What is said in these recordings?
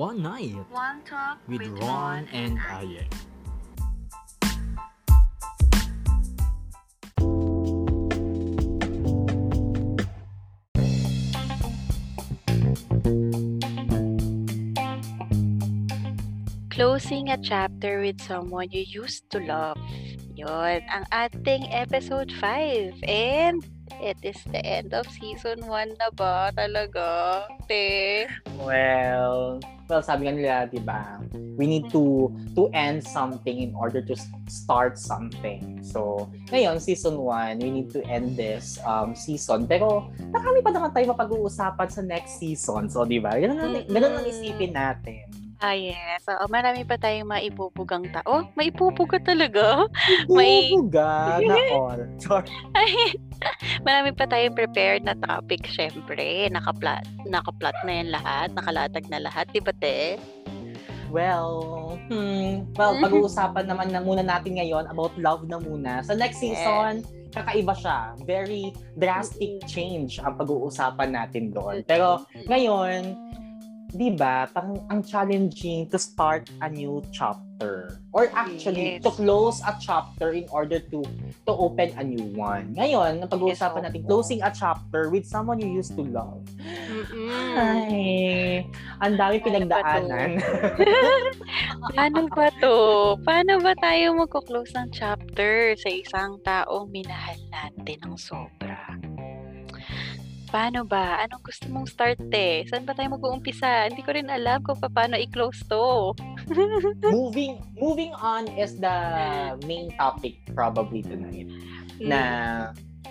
One Night One Talk with Ron and Aye. Closing a chapter with someone you used to love. Yun, ang ating episode 5. And it is the end of season 1 na ba talaga? Te? Well, well, sabi nga nila, di ba, we need to to end something in order to start something. So, ngayon, season 1, we need to end this um, season. Pero, nakami pa naman tayo mapag-uusapan sa next season. So, di ba? Ganun, lang- ganun lang isipin natin. Ah, yes. So, marami pa tayong maibubugang tao. Maibubuga talaga? May- Buga na all. Sorry. marami pa tayong prepared na topic, syempre. Nakaplat, nakaplat na yan lahat. Nakalatag na lahat. Di ba, te? Well, hmm, well, pag-uusapan naman na muna natin ngayon about love na muna. Sa next season, kakaiba siya. Very drastic change ang pag-uusapan natin doon. Pero ngayon, di ba, parang ang challenging to start a new chapter. Or actually, Yes. to close a chapter in order to to open a new one. Ngayon, ang pag-uusapan Yes, natin, closing a chapter with someone you used to love. Mm-mm. Ay, ang dami pinagdaanan. Paano ba to? Paano ba tayo magko-close ng chapter sa isang taong minahal natin ng sobra? Paano ba? Anong gusto mong start eh? Saan ba tayo mag-uumpisa? Hindi ko rin alam kung paano i-close to. moving moving on is the main topic probably tonight na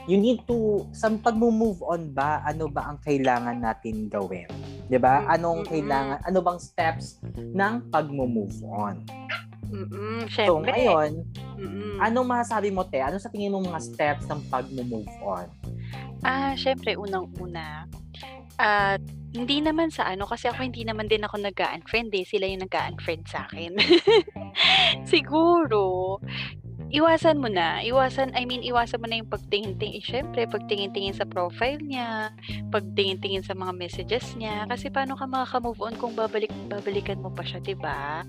you need to sa pag-move on ba ano ba ang kailangan natin gawin 'di ba Mm, anong mm, kailangan ano bang steps ng pag-move on Mm-mm, so syempre. ngayon Mm-mm. anong masasabi mo te ano sa tingin mo mga steps ng pag-move on Ah, syempre, unang-una, at hindi naman sa ano, kasi ako hindi naman din ako nag unfriend eh. Sila yung nag unfriend sa akin. Siguro, iwasan mo na. Iwasan, I mean, iwasan mo na yung pagtingin-tingin. Eh, syempre, pagtingin-tingin sa profile niya, pagtingin-tingin sa mga messages niya. Kasi paano ka makaka-move on kung babalik, babalikan mo pa siya, ba?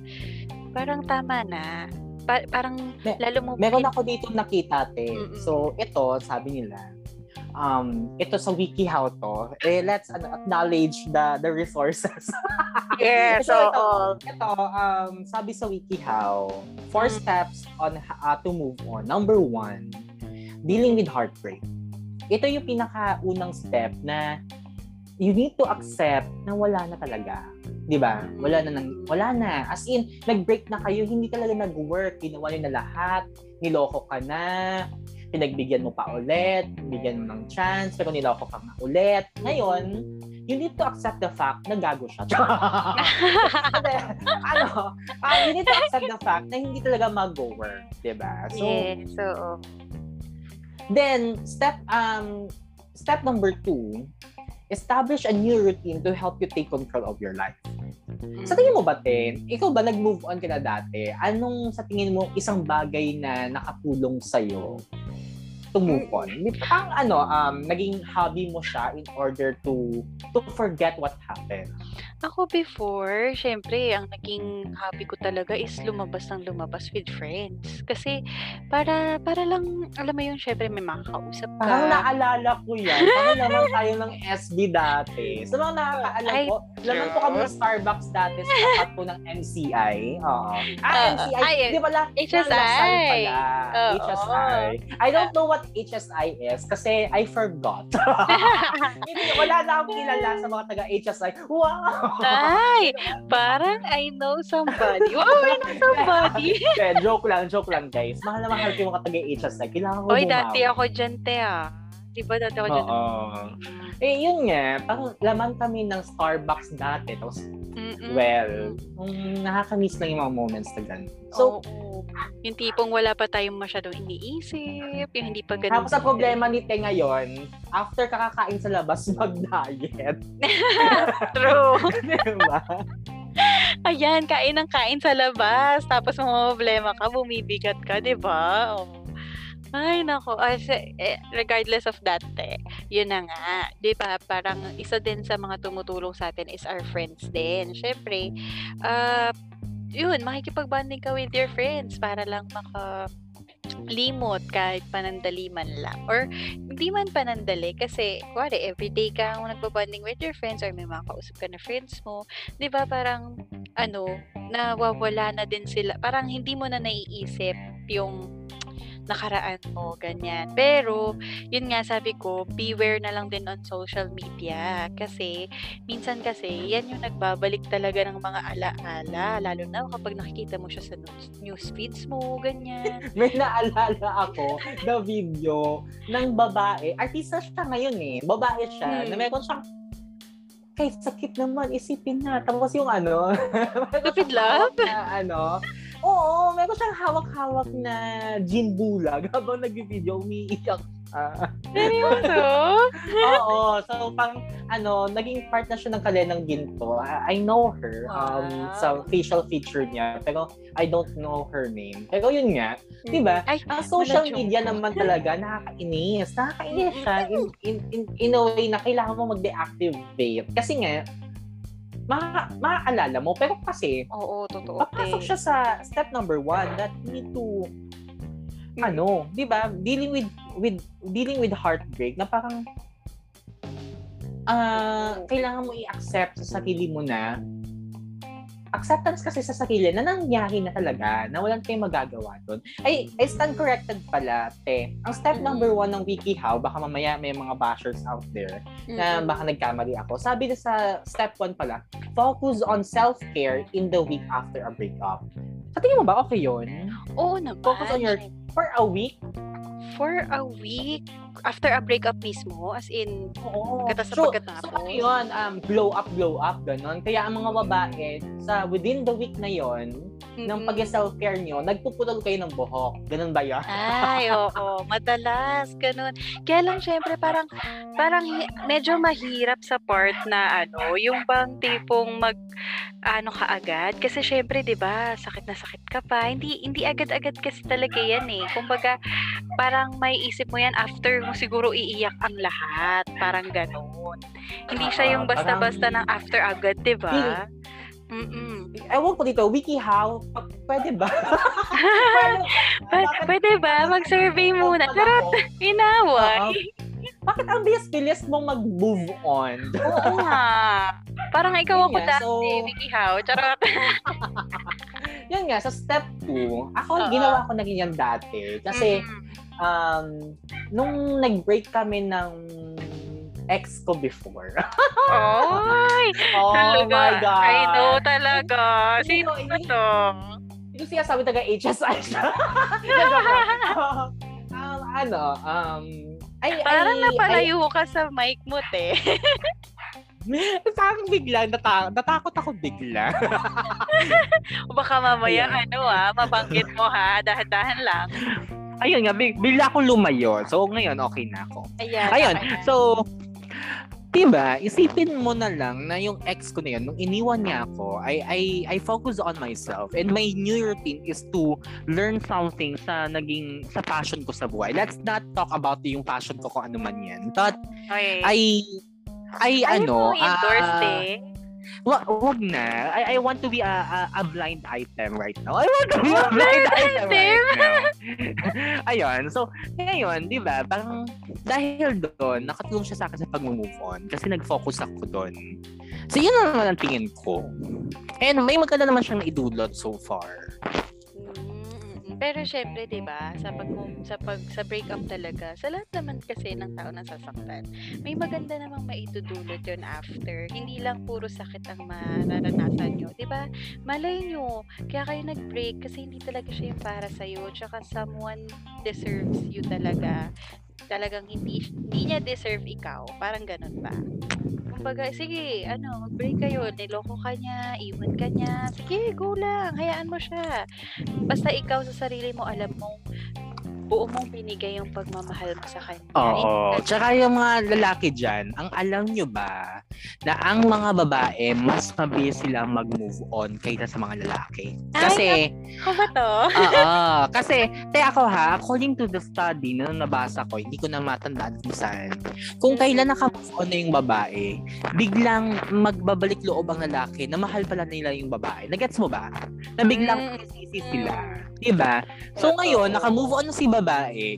Parang tama na. Pa- parang Me- lalo mo meron ako dito nakita te Mm-mm. so ito sabi nila um ito sa wikihow to eh let's ano, acknowledge the the resources Yes, Ito, ito, ito, um, sabi sa WikiHow, four Mm. steps on uh, to move on. Number one, dealing with heartbreak. Ito yung pinakaunang step na you need to accept na wala na talaga. 'Di ba? Wala na nang wala na. As in, nag-break na kayo, hindi talaga nag-work, ginawa niyo na lahat, niloko ka na, pinagbigyan mo pa ulit, bigyan mo ng chance, pero niloko ka nga ulit. Ngayon, you need to accept the fact na gago siya. Ano, ah, you need to accept the fact na hindi talaga mag-work, 'di ba? So, yes, oo. then step um step number two, establish a new routine to help you take control of your life. Sa tingin mo ba, Ten, ikaw ba nag-move on ka na dati? Anong sa tingin mo isang bagay na nakatulong sa'yo to move on? Parang ano, um, naging hobby mo siya in order to to forget what happened. Ako before, syempre, ang naging hobby ko talaga is lumabas ng lumabas with friends. Kasi, para, para lang, alam mo yun, syempre may makakausap ka. Parang naalala ko yan. Parang naman tayo ng SB dati. Sa mga nakakaalam ko, naman po kami ng Starbucks dati sa tapat po ng NCI. Oo. Ah, Ah, NCI. ay, Di pala? HSI. pala. Oo. HSI. I don't know what HSI is kasi I forgot. Hindi, wala na akong kilala sa mga taga-HSI. Wow! Ay, parang I know somebody. Wow, I know somebody. Kaya joke lang, joke lang guys. Mahal na mahal ko yung mga taga-HSI. Kailangan ko Oy, dati ako dyan, te, ah. Di ba dati ako dyan? Oo. Eh, yun nga. Parang laman kami ng Starbucks dati. Tapos, Mm-mm. well, um, nakaka-miss lang yung mga moments na ganun. So, Oo. yung tipong wala pa tayong masyadong iniisip, yung hindi pa ganun. tapos ang problema ni Te ngayon, after kakakain sa labas, mag-diet. True. diba? Ayan, kain ng kain sa labas. Tapos problema ka, bumibigat ka, di ba? Oh. Ay, nako. As, eh, regardless of that, eh, yun na nga. Di ba? Parang isa din sa mga tumutulong sa atin is our friends din. Siyempre, uh, yun, makikipag-bonding ka with your friends para lang maka limot kahit panandali man lang. Or hindi man panandali kasi, kuwari, everyday ka nagbabanding with your friends or may mga kausap ka na friends mo, di ba parang, ano, nawawala na din sila. Parang hindi mo na naiisip yung nakaraan mo, ganyan. Pero, yun nga sabi ko, beware na lang din on social media. Kasi, minsan kasi, yan yung nagbabalik talaga ng mga alaala. Lalo na kapag nakikita mo siya sa news, feeds mo, ganyan. May naalala ako na video ng babae. Artista siya ngayon eh. Babae siya. Hmm. Na meron siyang kahit sakit naman, isipin na. Tapos yung ano, Stupid love? Na, ano, Oo, meron siyang hawak-hawak na gin bulag habang nag-video, umiiyak siya. Seryoso? Oo, so pang ano, naging part na siya ng kalenang ginto. I, I know her um, wow. sa facial feature niya, pero I don't know her name. Pero yun nga, mm. di ba? Ang social media naman talaga, nakakainis. Nakakainis siya in, in, in, in a way na kailangan mo mag-deactivate. Kasi nga, ma maaalala mo. Pero kasi, Oo, totoo. papasok siya sa step number one that need to, mm. ano, di ba, dealing with, with, dealing with heartbreak na parang, ah, uh, kailangan mo i-accept sa sarili mo na acceptance kasi sa sarili na nangyari na talaga, na walang tayong magagawa doon. Ay, I stand corrected pala, te. Ang step mm-hmm. number one ng WikiHow, baka mamaya may mga bashers out there na baka nagkamali ako. Sabi na sa step one pala, focus on self-care in the week after a breakup. Sa tingin mo ba okay yun? Oo naman. Focus on your, for a week? For a week? After a breakup mismo, as in, Oo. katas sa so, pagkatapos. So, ano yun, um, blow up, blow up, ganun. Kaya ang mga babae, sa within the week na yon mm-hmm. ng pag-self-care nyo, nagpuputol kayo ng buhok. Ganun ba yan? Ay, oo. Madalas, ganun. Kaya lang, syempre, parang, parang medyo mahirap sa part na, ano, yung bang tipong mag, ano ka agad. Kasi syempre, di ba, sakit na sakit ka pa. Hindi, hindi agad-agad kasi talaga yan eh. Kumbaga, parang may isip mo yan after mo siguro iiyak ang lahat. Parang ganun. Hindi siya yung basta-basta ng after agad, di ba? Mm-mm. Ewan ko dito, WikiHow, pwede ba? pwede, pwede ba? Mag-survey muna. Pero, inaway. Bakit ang bilis-bilis mong mag-move on? Oo nga. Parang ikaw ako dati, so... WikiHow. Charot. yan nga, sa step 2, ako, uh-huh. ginawa ko na ganyan dati. Kasi, mm-hmm um, nung nag-break kami ng ex ko before. Oy! oh talaga. my God. I know talaga. Sino ba to? Ito siya sabi taga HSI siya. um, ano, um, ay, Parang ay, napalayo ay, ka sa mic mo, te. Parang bigla, nata- natakot ako bigla. Baka mamaya, Ayan. ano ah, mabanggit mo ha, dahan-dahan lang ayun nga, bigla akong lumayo. So, ngayon, okay na ako. Ayan. Ayun. So, diba, isipin mo na lang na yung ex ko na yun, nung iniwan niya ako, I, I, I focus on myself. And my new routine is to learn something sa naging, sa passion ko sa buhay. Let's not talk about yung passion ko kung ano man yan. But, okay. I, I, Ayaw ano, mo uh, eh. Wag, wag na. I, I want to be a, a, a blind item right now. I want to be a blind item right now. Ayun. So, ngayon, di ba, parang dahil doon, nakatulong siya sa akin sa pag-move on kasi nag-focus ako doon. So, yun naman ang tingin ko. And may maganda naman siyang naidulot so far. Pero syempre, 'di ba, sa pag sa pag sa breakup talaga, sa lahat naman kasi ng tao na sasaktan, may maganda namang maitudulot 'yon after. Hindi lang puro sakit ang mararanasan niyo, 'di ba? Malay niyo, kaya kayo nag-break kasi hindi talaga siya yung para sa iyo, tsaka someone deserves you talaga. Talagang hindi hindi niya deserve ikaw. Parang ganun ba? Kumbaga, sige, ano, mag-break kayo, niloko ka niya, iwan ka niya, sige, go lang, hayaan mo siya. Basta ikaw sa sarili mo, alam mo, buo mong binigay yung pagmamahal mo sa kanya. Oo. Hindi- Tsaka yung mga lalaki dyan, ang alam nyo ba na ang mga babae, mas mabilis silang mag-move on kaysa sa mga lalaki. Kasi, Ako ba to? oo. Kasi, te ako ha, according to the study na nabasa ko, hindi ko na matandaan kung saan. Kung kailan naka-move on na yung babae, biglang magbabalik loob ang lalaki na mahal pala nila yung babae. Nagets mo ba? Na biglang Mm. sisi sila. Diba? So ngayon, naka-move on na si babae,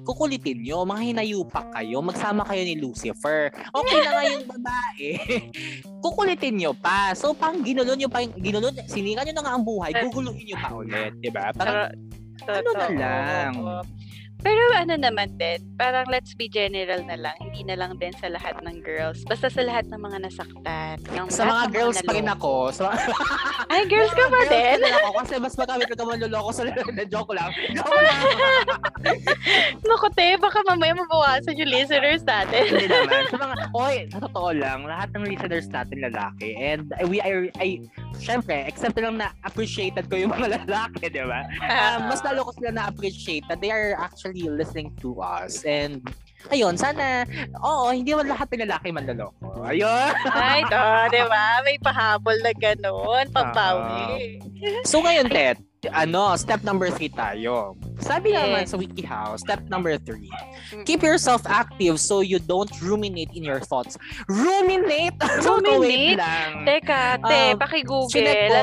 kukulitin nyo, mga hinayupak kayo, magsama kayo ni Lucifer. Okay na nga yung babae, kukulitin nyo pa. So pang ginulo nyo pa, yung- ginulo, sinira nyo na nga ang buhay, guguluhin nyo pa ulit. Diba? Parang, Pero, ano na lang. Pero ano naman din, parang let's be general na lang, hindi na lang din sa lahat ng girls. Basta sa lahat ng mga nasaktan. Yung sa mga girls pa rin ako. Sa Ay, girls ka pa girls din? rin ako kasi mas magamit ka manloloko sa na joke lang. Joke lang. Naku, te, baka mamaya mabawasan yung listeners natin. Hindi naman. Sa mga, oy, sa totoo lang, lahat ng listeners natin lalaki. And uh, we are, ay, syempre, except lang na appreciated ko yung mga lalaki, di ba? Um, mas lalo ko sila na-appreciate that they are actually listening to us. And, ayun, sana, oo, hindi man lahat ng lalaki manloloko. Ayun. Ay, to, di ba? May pahabol na ganun, pambawi. So ngayon, Tet, ano, step number three tayo. Sabi Yes. naman sa WikiHow, step number three, keep yourself active so you don't ruminate in your thoughts. Ruminate? Ruminate? Wait lang. Teka, te, Um, paki-google. Sinet Ano ko.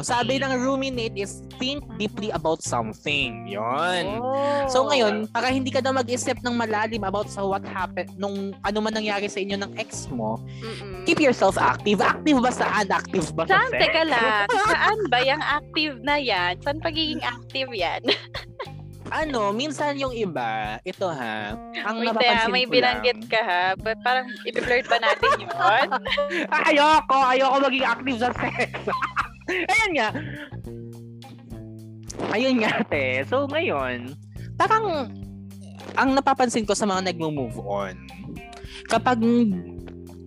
ruminate? Sabi ng ruminate is think deeply about something. Yon. Oh. So ngayon, para hindi ka na mag-isip ng malalim about sa what happened, nung ano man nangyari sa inyo ng ex mo, Mm-mm. keep yourself active. Active ba saan? Active ba sa Saan? sex? Teka lang. Saan ba yung active na yan? Saan pagiging active yan? ano, minsan yung iba, ito ha, ang Wait, napapansin ah, may binanggit ka ha. But parang i-blurt ba natin yun? Ah, ayoko, ayoko maging active sa sex. Ayan nga. Ayun nga, te. So, ngayon, parang, ang napapansin ko sa mga nagmo-move on, kapag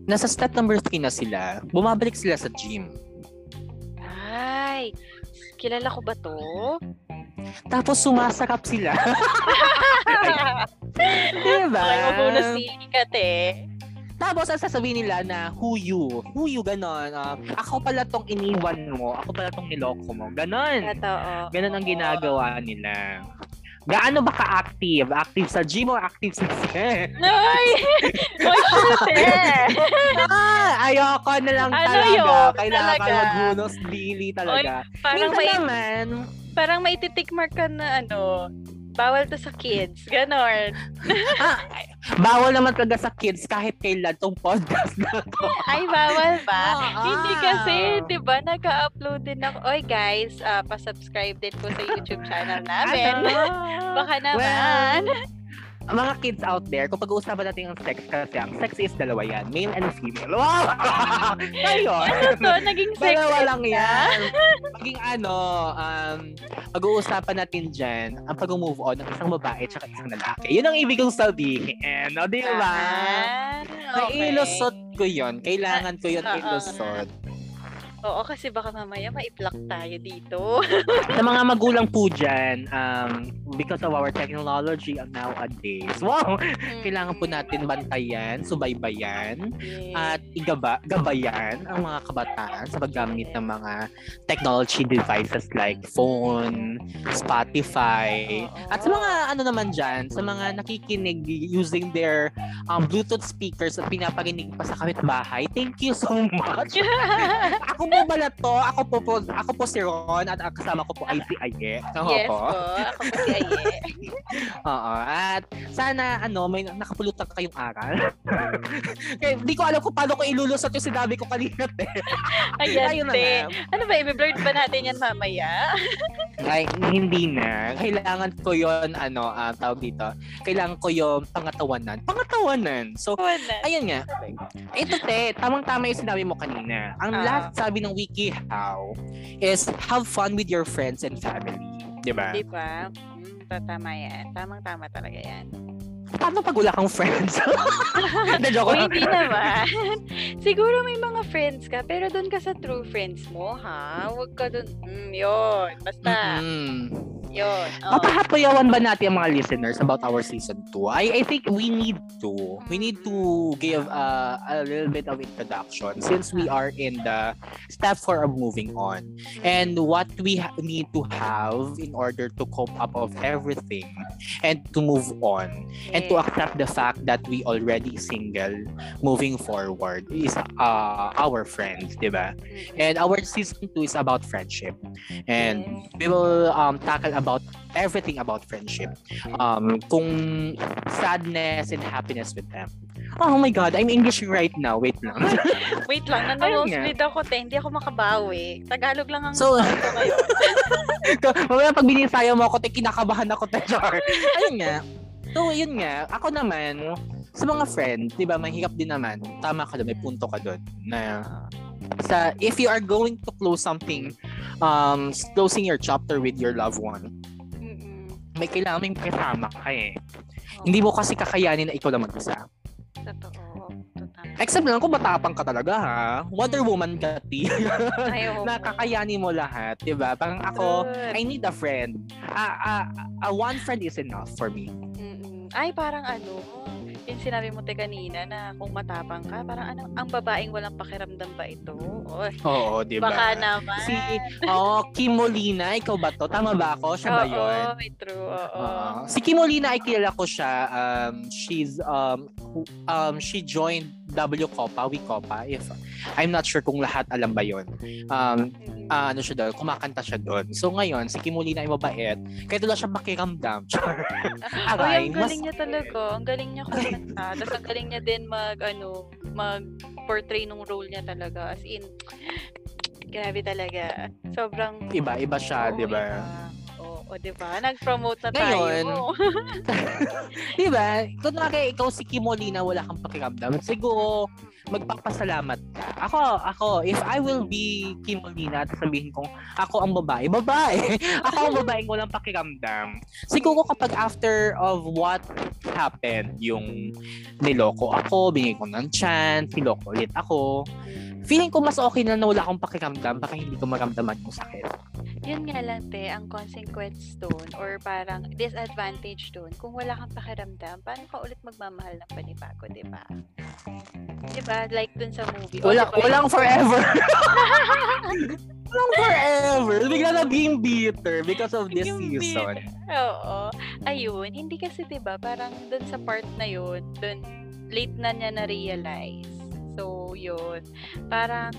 nasa step number 3 na sila, bumabalik sila sa gym. Ay, kilala ko ba to? Tapos sumasakap sila. diba? Ay, magulo sili ka, te. Tapos ang sasabihin nila na who you, who you ganon. ah, ako pala tong iniwan mo, ako pala tong niloko mo. Ganon. Totoo. Ganon ang ginagawa nila. Gaano ba ka-active? Active sa gym or active sa sex? Ay! Oy, shit, eh. ah, ayoko na lang Ano talaga. yun? Kailangan Talaga? maghunos dili talaga. Parang Minsan may, naman, parang may titik mark ka na ano, bawal to sa kids. Ganon. ah, bawal naman talaga sa kids kahit kailan tong podcast na to. Ay, bawal ba? Ah, Hindi kasi, di ba, nag-upload din ako. Oy, guys, ah, pa-subscribe din po sa YouTube channel namin. Baka naman. Well, mga kids out there, kung pag-uusapan natin ang sex kasi, ang sex is dalawa yan, male and female. Wow! Ngayon, ano to? Naging sex dalawa lang na? yan. Maging ano, um, pag-uusapan natin dyan, ang pag-move on ng isang babae at isang lalaki. Yun ang ibig kong sabihin. O, di ba? Ah, okay. Nailusot ko yun. Kailangan ko yun Oo. ilusot. Oo, kasi baka mamaya ma-block tayo dito. Sa mga magulang po dyan, um, because of our technology nowadays, wow, kailangan po natin bantayan, subaybayan, Yes. at igaba, gabayan ang mga kabataan sa paggamit ng mga technology devices like phone, Spotify, Oo. at sa mga ano naman dyan, sa mga nakikinig using their um, Bluetooth speakers at pinaparinig pa sa kapitbahay. Thank you so much. ako po pala to, ako po, po ako po si Ron at ang kasama ko po ay si Aye. Ako yes po. po. Ako po si Aye. Oo. At sana ano, may nakapulutan kayong aral. Kaya di ko alam kung paano ko ilulusot yung sinabi ko kanina. te. Ayan, Ayun na te. nga. Ano ba, i-blurt ba natin yan mamaya? Ay, hindi na. Kailangan ko yon ano, ah, tawag dito. Kailangan ko yung pangatawanan. Pangatawanan. So, Wala. ayun nga. Ito te, tamang-tama yung sinabi mo kanina. Ang Ah. last sabi ng WikiHow is have fun with your friends and family. Di ba? Di ba? Hmm, tama yan. Tamang-tama talaga yan. Paano pag wala kang friends? Hindi, O joke lang. hindi naman. Siguro may mga friends ka, pero doon ka sa true friends mo, ha? Huwag ka doon, mm, yun. Basta, Mm. yun. Oh. Papahapayawan ba natin ang mga listeners about our season 2? I, I think we need to. We need to give uh, a little bit of introduction since we are in the step for moving on. And what we ha- need to have in order to cope up of everything and to move on and to accept the fact that we already single moving forward is uh, our friends, di ba? And our season 2 is about friendship. And we will um, tackle about everything about friendship. Um, kung sadness and happiness with them. Oh my God, I'm Englishing right now. Wait lang. Wait lang, nanonosebleed ako, te. Hindi ako makabawi. Tagalog lang ang So- ko ngayon. Mamaya pag binisayo mo ako, te, kinakabahan ako, te. Char. Ayun nga. So, yun nga. Ako naman, sa mga friends, di ba, mahirap din naman. Tama ka doon, may punto ka doon. Na, sa, if you are going to close something, um, closing your chapter with your loved one, Mm-mm. may kailangan may kasama ka eh. Oo, Hindi mo kasi kakayanin na ikaw lang mag-isa. Totoo. Except lang kung matapang ka talaga ha. Wonder Woman ka, T. Ay, oo. na kakayanin mo lahat, 'di ba? Parang ako. I need a friend. Ah, ah, ah, one friend is enough for me. Mm-mm. Ay, parang ano, yung sinabi mo te kanina na kung matapang ka, parang ano, ang babaeng walang pakiramdam ba ito? Oy, Oo, 'di ba? baka naman. Si oh, Kim Molina, ikaw ba to? Tama ba ako? Siya ba Oo, 'yon? may true, oo. Oo. si Kim Molina ay kilala ko siya. Um, she's um um she joined W Copa, We Copa. If I'm not sure kung lahat alam ba 'yon. Um, ah, ano siya doon, kumakanta siya doon. So ngayon, si Kim Molina ay mabait. Kaya doon lang siya makiramdam. Char. Uy, Aray, ang mas, galing niya talaga. Ang galing niya kumanta. Tapos ang galing niya din mag, ano, mag-portray nung role niya talaga. As in, grabe talaga. Sobrang... iba-iba siya, Oo, di ba? iba. Oo, di ba? Nag-promote na Ngayon, tayo. Di ba? Kunwari, ikaw si Kim Molina, wala kang pakiramdam. Siguro, magpapasalamat ka. Ako, ako, if I will be Kim Molina at sabihin kong ako ang babae, babae. ako ang babaeng walang pakiramdam. Siguro kapag after of what happened, yung niloko ako, binigay ko ng chance, niloko ulit ako, feeling ko mas okay na na wala akong pakiramdam baka hindi ko maramdaman yung sakit. Yun nga lang, te, ang consequence doon or parang disadvantage doon, kung wala kang pakiramdam, paano ka ulit magmamahal ng panibago, di ba? Di ba? Like dun sa movie. Wala, di ba? walang forever. walang forever. Bigla naging bitter because of this Yung season. Oo. Ayun, hindi kasi 'di ba, parang dun sa part na 'yun, dun late na niya na realize. So, 'yun. Parang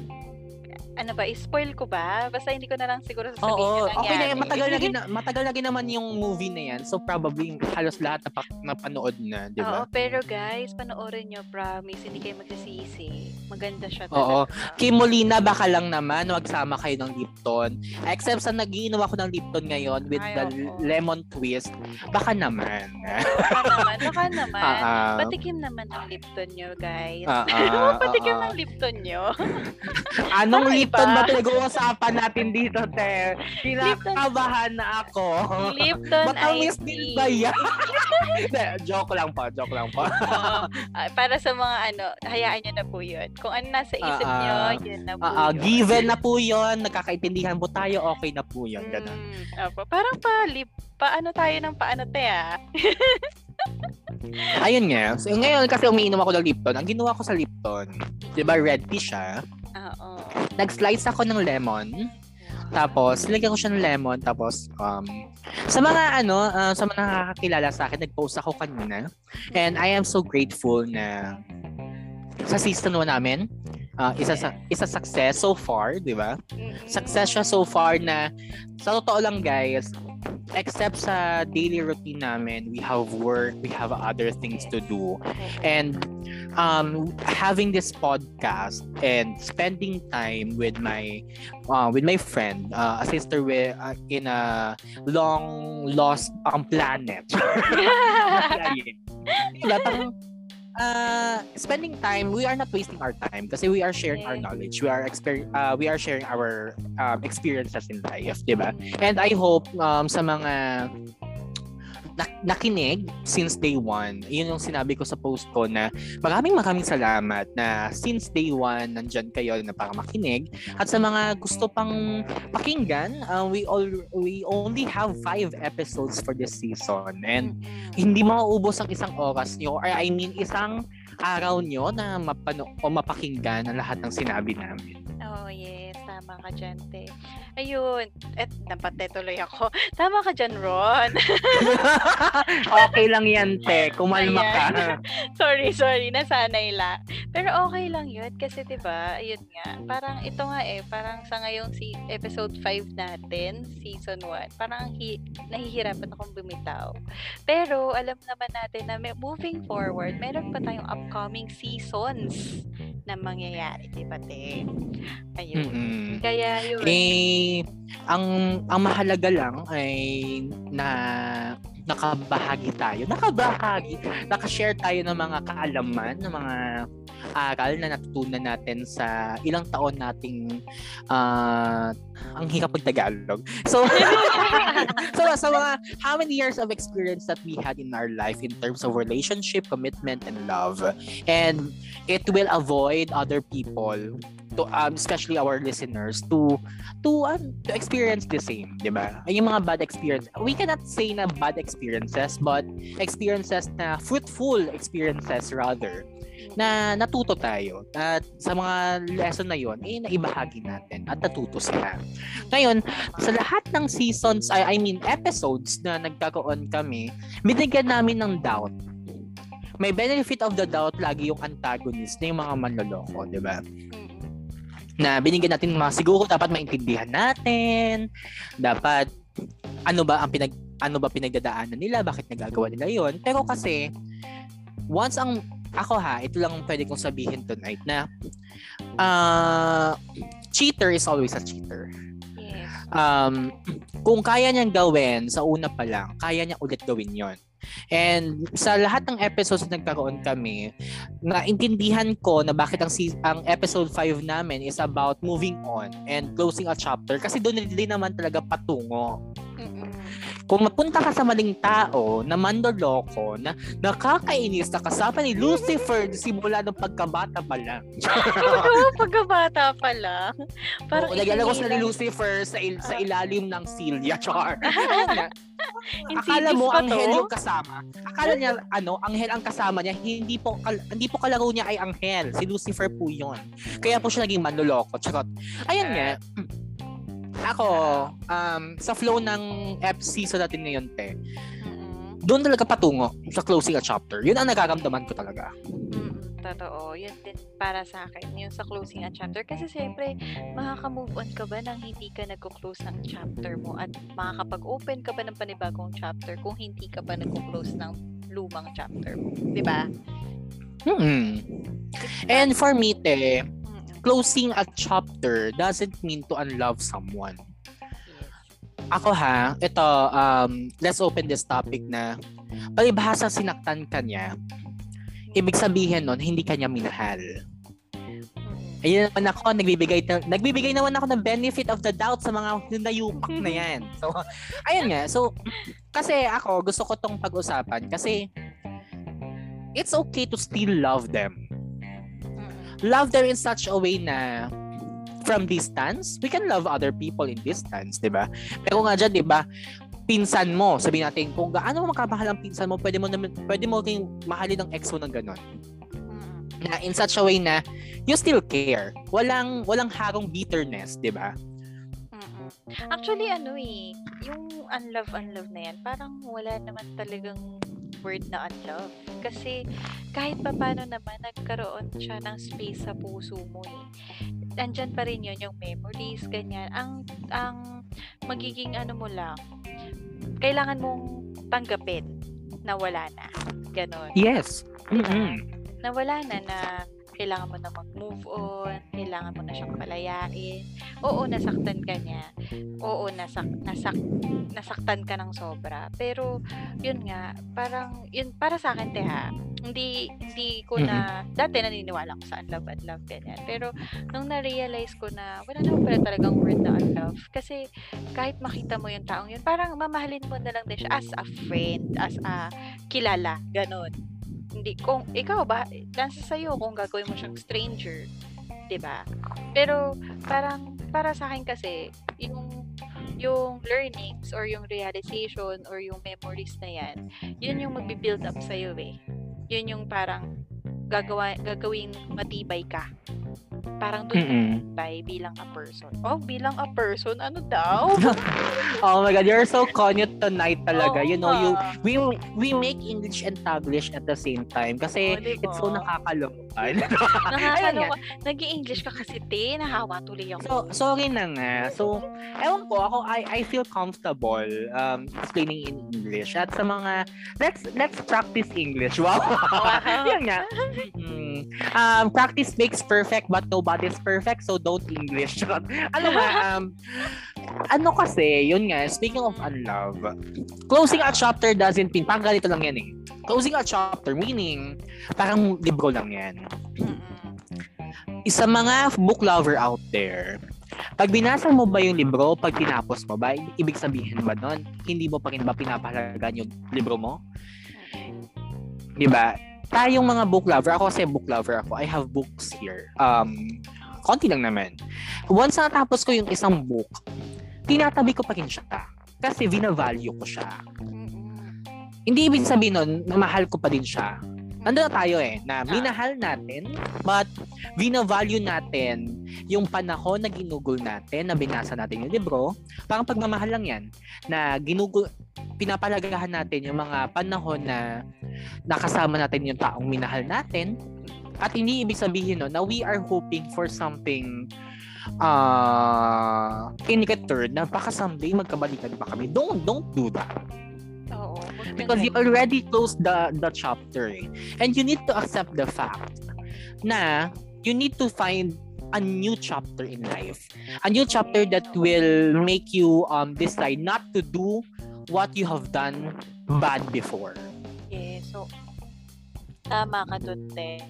ano ba, spoil ko ba? Basta hindi ko na lang siguro sasabihin Oo, yung okay na yan. Matagal na, gina, matagal na ginaman yung movie na yan. So probably halos lahat na pa- napanood na, di Oo, ba? pero guys, panoorin nyo, promise, hindi kayo magsisisi. Maganda siya Oo. talaga. Kim Molina, baka lang naman magsama kayo ng Lipton. Except sa nagiinom ako ng Lipton ngayon with Ay, the oo. lemon twist, baka naman. Baka naman, baka naman. Ah, ah. Patikim naman ng Lipton nyo, guys. Ah, ah, Patikim ah. ng Lipton nyo. Anong Lipton ba pinag-uusapan natin dito, te? Kinakabahan na ako. Lipton Matamis din ba yan? Joke lang po, joke lang po. Ah, para sa mga ano, hayaan nyo na po yun. Kung ano nasa isip Ah, nyo, ah. yun na po Ah, ah, yun. given na po yon nagkakaintindihan po tayo, okay na po yun. Ganun. Mm, opo. Parang pa, lip, paano tayo ng paano te ah? Ayun nga. So, ngayon kasi umiinom ako ng Lipton. Ang ginawa ko sa Lipton, di ba red tea siya? Oo. Nag-slice ako ng lemon. Tapos, nilagyan ko siya ng lemon. Tapos, um, sa mga ano, ah, sa mga nakakakilala sa akin, nag-post ako kanina. And I am so grateful na sa season 1 namin, ah, isa, sa, isa success so far, di ba? Success siya so far na sa totoo lang guys except sa daily routine namin we have work we have other things to do. And um having this podcast and spending time with my uh, with my friend uh, a sister with uh, in a long lost um, planet uh, spending time, we are not wasting our time kasi we are sharing our Yeah. knowledge. We are exper- uh, we are sharing our um, experiences in life, 'di ba? And I hope um, sa mga nakinig since day one. Yun yung sinabi ko sa post ko na maraming maraming salamat na since day one nandyan kayo na para makinig. At sa mga gusto pang pakinggan, uh, we all we only have five episodes for this season. And hindi mauubos ang isang oras nyo or I mean isang araw nyo na mapano o mapakinggan ang lahat ng sinabi namin. Oh, yes. Tama ka dyan, te. Ayun. Et, napate tuloy ako. Tama ka dyan, Ron. okay lang yan, te. Kumalma ka. sorry, sorry. Nasanay la. Pero okay lang yun. Kasi, di ba ayun nga. Parang ito nga eh. Parang sa ngayong si episode 5 natin, season 1, parang hi- nahihirapan akong bumitaw. Pero, alam naman natin na may, moving forward, meron pa tayong upcoming seasons na mangyayari, di ba, te? Ayun. Kaya yun. Eh, ang ang mahalaga lang ay na nakabahagi tayo. Nakabahagi. Nakashare tayo ng mga kaalaman, ng mga aral na natutunan natin sa ilang taon nating ah, ang hirap ng Tagalog. So, so sa mga how many years of experience that we had in our life in terms of relationship, commitment, and love. And it will avoid other people to um, especially our listeners to to um, to experience the same, 'di ba? Yung mga bad experience. We cannot say na bad experiences, but experiences na fruitful experiences rather na natuto tayo at sa mga lesson na yon eh naibahagi natin at natuto sila. Ngayon, sa lahat ng seasons, I, I mean episodes na nagkakaroon kami, binigyan namin ng doubt. May benefit of the doubt lagi yung antagonist na yung mga manloloko, di ba? Na binigyan natin mga siguro dapat maintindihan natin dapat ano ba ang pinag ano ba pinagdadaanan nila bakit nagagawa nila yon pero kasi once ang ako ha ito lang ang pwede kong sabihin tonight na uh, cheater is always a cheater Yes. um, kung kaya niyang gawin sa una pa lang, kaya niya ulit gawin yon. And sa lahat ng episodes na nagkaroon kami, naintindihan ko na bakit ang, ang episode 5 namin is about moving on and closing a chapter kasi doon din naman talaga patungo. Mm-mm. Kung mapunta ka sa maling tao na mandoloko na nakakainis na kasama ni Lucifer simula ng pagkabata pa lang. Pagkabata pa lang. Parang Oo, naglalaro sila ni Lucifer sa, il- sa ilalim ng silya, char. Akala mo anghel yung kasama. Akala niya ano, anghel ang kasama niya. Hindi po kal- hindi po kalaro niya ay anghel. Si Lucifer po 'yon. Kaya po siya naging manloloko. Charot. Ayun nga. Ako, um, sa flow ng F season natin ngayon, te, Mm-mm. doon talaga patungo sa closing a chapter. Yun ang nararamdaman ko talaga. Mm, totoo. Yun din para sa akin. Yung sa closing a chapter. Kasi siyempre, makaka-move on ka ba nang hindi ka nagko-close ng chapter mo? At makakapag-open ka ba ng panibagong chapter kung hindi ka pa nagko-close ng lumang chapter mo? Di ba? Hmm. And for me, te. Closing a chapter doesn't mean to unlove someone. Ako ha, ito, um, let's open this topic na palibhasa sinaktan ka niya, ibig sabihin nun, hindi ka niya minahal. Ayun naman ako, nagbibigay, na, nagbibigay naman ako ng benefit of the doubt sa mga nayupak na yan. So, ayun nga. So, kasi ako, gusto ko tong pag-usapan kasi it's okay to still love them. Love them in such a way na from distance, we can love other people in distance, di ba? Pero nga dyan, di ba, pinsan mo, sabihin natin, kung gaano mo makamahal ang pinsan mo, pwede mo naman, pwede mo ring mahalin ng ex mo ng ganon. Na in such a way na you still care. Walang walang harong bitterness, 'di ba? Actually, ano eh, yung unlove, unlove na yan, parang wala naman talagang word na unlove. Kasi kahit pa paano naman, nagkaroon siya ng space sa puso mo eh. Andyan pa rin yun, yung memories, ganyan. Ang, ang magiging ano mo lang, kailangan mong tanggapin na wala na. Ganon. Yes. Mm-mm. Na wala na na kailangan mo na mag-move on, kailangan mo na siyang palayain. Oo, nasaktan ka niya. Oo, nasak, nasak, nasaktan ka ng sobra. Pero, yun nga, parang, yun, para sa akin, te ha, hindi, hindi ko na, dati naniniwala ko sa unlove and love, ganyan. Pero, nung na-realize ko na, wala naman pala talagang word na unlove. Kasi, kahit makita mo yung taong yun, parang mamahalin mo na lang din siya as a friend, as a kilala, ganun. Hindi, kung ikaw ba, nasa sa'yo kung gagawin mo siyang stranger, 'di ba? Pero, parang, para sa akin kasi, yung yung learnings or yung realization or yung memories na yan, yun yung magbi-build up sa'yo eh. Yun yung parang gagawa, gagawing matibay ka. Parang doon Mm-mm. matibay bilang a person. Oh, bilang a person, ano daw? Oh my God, you're so connect tonight talaga. Oo you know, you we we make English and Taglish at the same time kasi diba? it's so nakakalokan. Nakakaloka. Nag-i-English ka kasi, te. Nahawa tuloy ako. so, sorry na nga. So, ewan ko, ako, I, I feel comfortable um, explaining in English. At sa mga, let's let's practice English. Wow. Yan nga. Mm. Um, practice makes perfect but nobody's perfect so don't English. ano nga, um, ano kasi, yun nga, speaking of unlove, closing a chapter doesn't mean, parang ganito lang yan eh. Closing a chapter, meaning, parang libro lang yan. Isa mga book lover out there, pag binasa mo ba yung libro, pag tinapos mo ba, ibig sabihin ba nun, hindi mo pa rin ba pinapahalagan yung libro mo? Di? Tayong mga book lover, ako kasi book lover ako, I have books here. Um, konti lang naman. Once natapos ko yung isang book, tinatabi ko pa rin siya. Kasi vina-value ko siya. Hindi ibig sabihin nun, na mahal ko pa din siya. Nandun na tayo eh, na minahal natin, but vina-value natin yung panahon na ginugol natin, na binasa natin yung libro, parang pagmamahal lang yan, na ginugol, pinapalagahan natin yung mga panahon na nakasama natin yung taong minahal natin, at hindi ibig sabihin no, na we are hoping for something uh, in return na baka someday magkabalikan pa kami. Don't, don't do that because you already closed the the chapter eh. and you need to accept the fact na you need to find a new chapter in life a new chapter that will make you um decide not to do what you have done bad before Yeah, so, tama ka dun, te.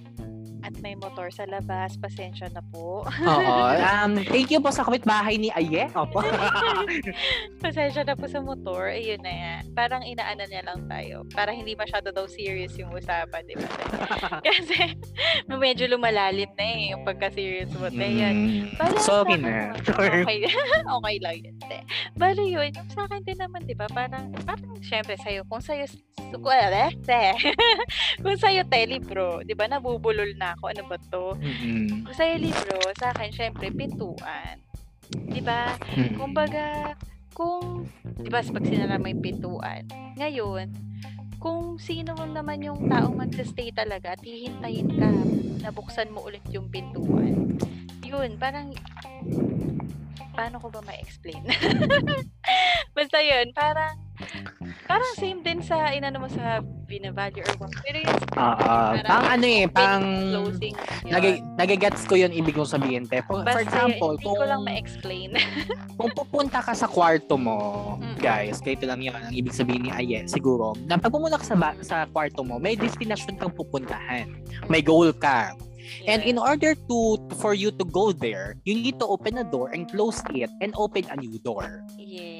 At may motor sa labas, pasensya na po. oo um thank you po sa kapitbahay ni Aye opo pasensya na po sa motor. Ayun na yan. Parang inaano niya lang tayo. Para hindi masyado daw serious yung usapan, di ba? Kasi, medyo lumalalim na eh, yung pagka-serious mo. Yan. Mm, Bale, sorry sa na Okay, okay lang yun. Bale yun, yung sa akin din naman, di ba? Parang, parang syempre sa'yo, kung sa'yo, kung sa'yo, te, libro, di ba, nabubulol na ako, ano ba to? Kung sa'yo, libro, sa akin, syempre, pintuan. Di ba? Mm-mm. Kumbaga, kung, di ba, pag sinara mo yung pintuan, ngayon, kung sino man naman yung taong magsistay talaga at hihintayin ka na buksan mo ulit yung pintuan, yun, parang, paano ko ba ma-explain? Basta yun, parang, parang same din sa, inano mo sa binavalue or what. Pero yun, Oo. pang ano eh pang closing. Nag- nagigets ko yun ibig kong sabihin, te. For, for Basta example, yun, hindi kung, ko lang ma-explain. kung pupunta ka sa kwarto mo, Mm. guys, kaya ito lang yun ang ibig sabihin ni Aye, siguro, na pag pumunta ka sa, ba- sa kwarto mo, may destination kang pupuntahan. May goal ka. And in order to for you to go there, you need to open a door and close it and open a new door. Yeah.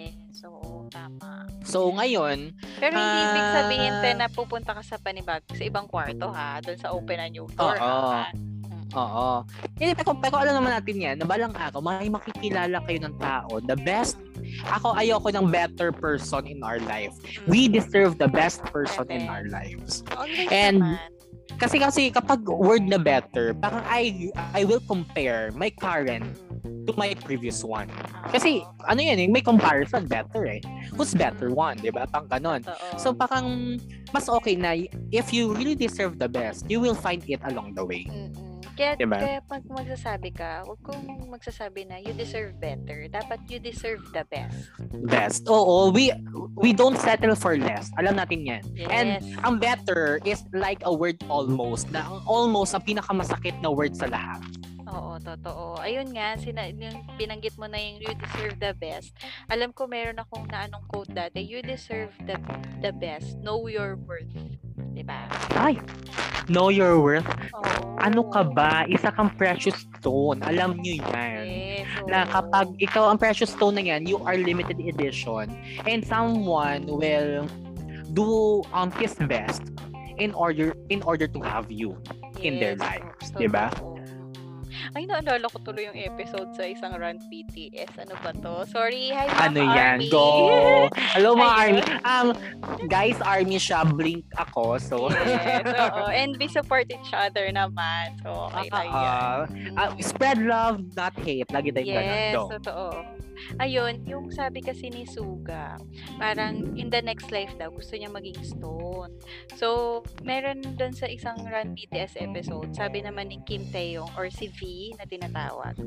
So ngayon, Pero hindi ibig Ah. sabihin te na pupunta ka sa panibag sa ibang kwarto ha, doon sa open a new door Oo. ha. oo. Hindi, pero, pero alam naman natin yan, na balang araw, may makikilala kayo ng tao, the best, ako ayoko ng better person in our life. We deserve the best person in our lives. Always and- naman. Kasi kasi kapag word na better, parang I I will compare my current Mm. To my previous one. Kasi ano yan eh, may comparison better eh. Who's better one, 'di ba? Pang ganon. So parang mas okay na if you really deserve the best, you will find it along the way. Mm-mm. Kaya, Diba? kaya pag magsasabi ka, huwag kong magsasabi na you deserve better. Dapat you deserve the best. Best. Oo, we we don't settle for less. Alam natin yan. Yes. And ang better is like a word almost. Na ang almost ang pinakamasakit na word sa lahat. Oo, totoo. Ayun nga, sina, yung binanggit mo na yung you deserve the best. Alam ko meron akong na anong quote dati, you deserve the the best. Know your worth. 'Di ba? Ay, know your worth. Oo. Ano ka ba? Isa kang precious stone. Alam niyo yan. Yes. na oo. kapag ikaw ang precious stone na yan, you are limited edition and someone will do um his best in order in order to have you in their Yes, lives, oo, di ba? Ay, naalala ko tuloy yung episode sa isang rant BTS. Ano ba to? Sorry, hi mga Ano yan? army. Go! Hello mga army. Um, guys, army siya. Blink ako. So, yes, oo. And we support each other naman. So, okay lang yan. Ah, ah, spread love, not hate. Lagi tayong ganun. Yes, totoo. Ayun, yung sabi kasi ni Suga, parang in the next life daw, gusto niya maging stone. So, meron doon sa isang Run BTS episode, sabi naman ni Kim Taeyong or si V na tinatawag,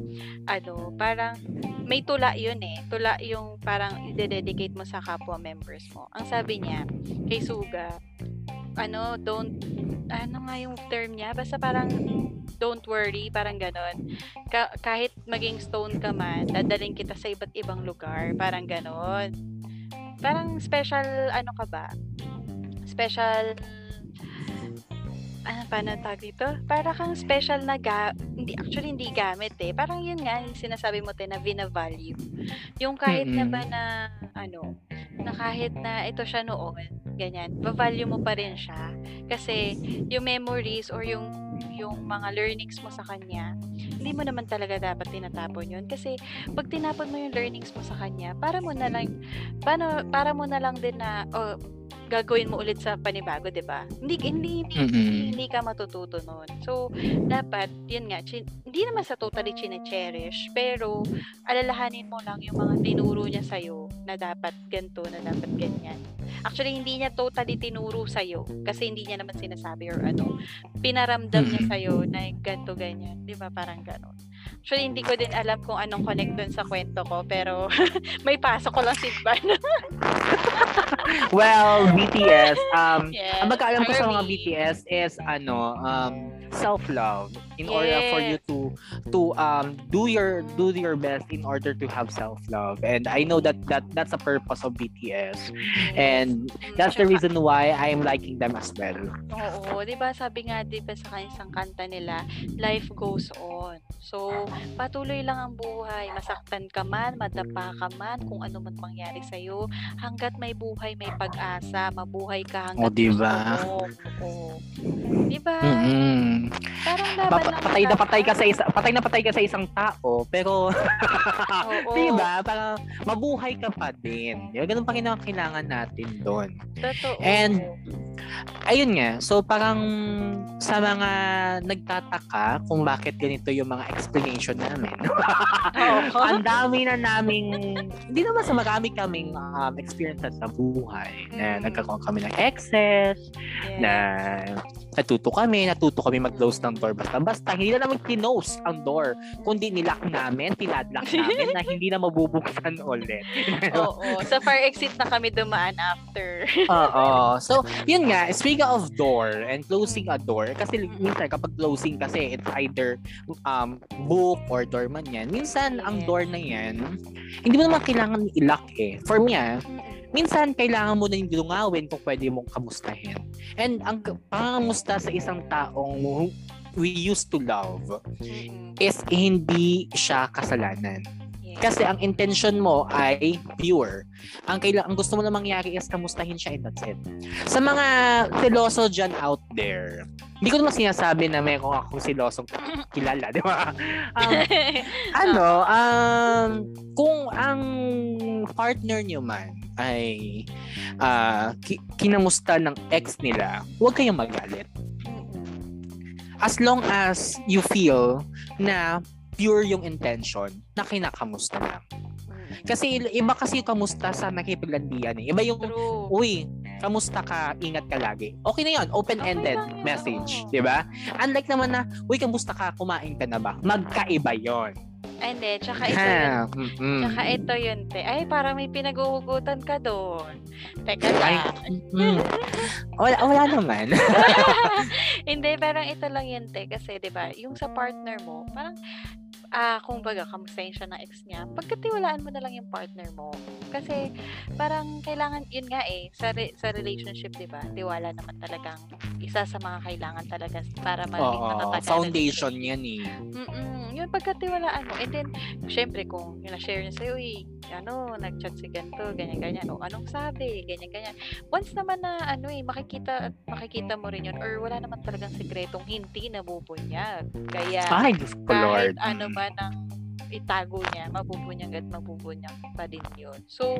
ano, parang may tula yun eh. Tula yung parang i-dedicate mo sa kapwa members mo. Ang sabi niya, kay Suga, ano, don't, ano nga yung term niya? Basta parang, don't worry, parang ganon. Ka- kahit maging stone ka man, dadaling kita sa iba't ibang lugar, parang ganon. Parang special, ano ka ba? Special, ano pa na tag dito? Para kang special na ga, hindi, actually hindi gamit eh. Parang yun nga, yung sinasabi mo din na vina-value. Yung kahit na Mm-mm. ba na, ano, na kahit na ito siya noon, ganyan, va-value mo pa rin siya. Kasi, yung memories or yung yung mga learnings mo sa kanya, hindi mo naman talaga dapat tinatapon yun. Kasi, pag tinapon mo yung learnings mo sa kanya, para mo na lang, paano, para mo na lang din na, oh, gagawin mo ulit sa panibago, 'di ba? Hindi hindi hindi, hindi ka matututo noon. So, dapat yun nga, chin, hindi naman sa totally chine-cherish, pero alalahanin mo lang yung mga tinuro niya sa na dapat ganto, na dapat ganyan. Actually, hindi niya totally tinuro sa kasi hindi niya naman sinasabi or ano, pinaramdam niya Mm. sa na ganto ganyan, 'di ba? Parang ganon. Actually, hindi ko din alam kung anong connect dun sa kwento ko, pero may pasok ko lang si Van. Well, BTS, um, yes. ang magkaalam ko sa mga. BTS is ano, um, self-love in order for you Yes. to to um do your do your best in order to have self-love. And I know that that that's a purpose of BTS. And that's the reason why I'm liking them as well. Oo, 'di ba sabi nga 'di ba sa isang kanta nila, life goes on. So, patuloy lang ang buhay. Masaktan ka man, madapa ka man, kung ano man mangyari sa iyo, hangga't may buhay, may pag-asa, mabuhay ka hangga't O, di ba? gusto mo. Oo. 'Di ba? Mm-mm. Parang laban Pa- lang patay na patay ka sa isa, patay na patay ka sa isang tao, pero Oo. 'di ba? Parang mabuhay ka pa din. Yung ganun pa kailangan natin doon. Totoo. And- ayun nga, so parang sa mga nagtataka kung bakit ganito yung mga explanation namin. Oo. Ang dami na naming, hindi naman sa marami kaming um, experiences sa buhay na Mm. nagkakaroon kami ng excess, Yes. na natuto kami, natuto kami mag-close ng door basta-basta. Hindi na naman kinose ang door, kundi nilock namin, tinadlock namin na hindi na mabubuksan ulit. Oo. Sa fire exit na kami dumaan after. Oo. So, yun nga, speaking of door and closing a door, kasi minsan kapag closing kasi it's either um, book or door man yan. Minsan, ang door na yan, hindi mo naman kailangan i-lock eh. For me ah, minsan kailangan mo na yung lungawin kung pwede mong kamustahin. And ang pangamusta sa isang taong we used to love Mm-mm. is hindi siya kasalanan. Kasi ang intention mo ay pure. Ang kaila ang gusto mo na mangyari is kamustahin siya and that's it. Sa mga seloso dyan out there, hindi ko naman sinasabi na meron akong silosong kilala, di ba? Um, ano, um, kung ang partner niyo man ay ah, ki- kinamusta ng ex nila, huwag kayong magalit. As long as you feel na pure yung intention na kinakamusta lang. Kasi il- iba kasi yung kamusta sa nakipaglandian eh. Iba yung, True. uy, kamusta ka, ingat ka lagi. Okay na yun, open-ended Okay yun, message, oo. di ba? Unlike naman na, uy, kamusta ka, kumain ka na ba? Magkaiba yon. Ay, hindi. Tsaka ito yun. Ha, mm-mm. Tsaka ito yun, te. Ay, parang may pinaghuhugutan ka doon. Teka lang. mm. wala, wala naman. Hindi, parang ito lang yun, te. Kasi, di ba, yung sa partner mo, parang, ah, kung baga, kamustahin siya ng ex niya, pagkatiwalaan mo na lang yung partner mo. Kasi, parang kailangan, yun nga eh, sa, re- sa relationship, di ba, tiwala naman talagang isa sa mga kailangan talaga para maging matatag foundation yan eh. Mm-mm. Yun, pagkatiwalaan mo. And then, syempre, kung yun na-share niya sa'yo, eh, ano, nag-chat si ganito, ganyan-ganyan, o anong sabi, ganyan-ganyan. Once naman na, ano eh, makikita at makikita mo rin yun, or wala naman talagang sekretong hindi nabubunyag. Kaya, Ay, kahit Lord. ano Mm. man ang itago niya, mabubunyag at mabubunyag pa din yun. So,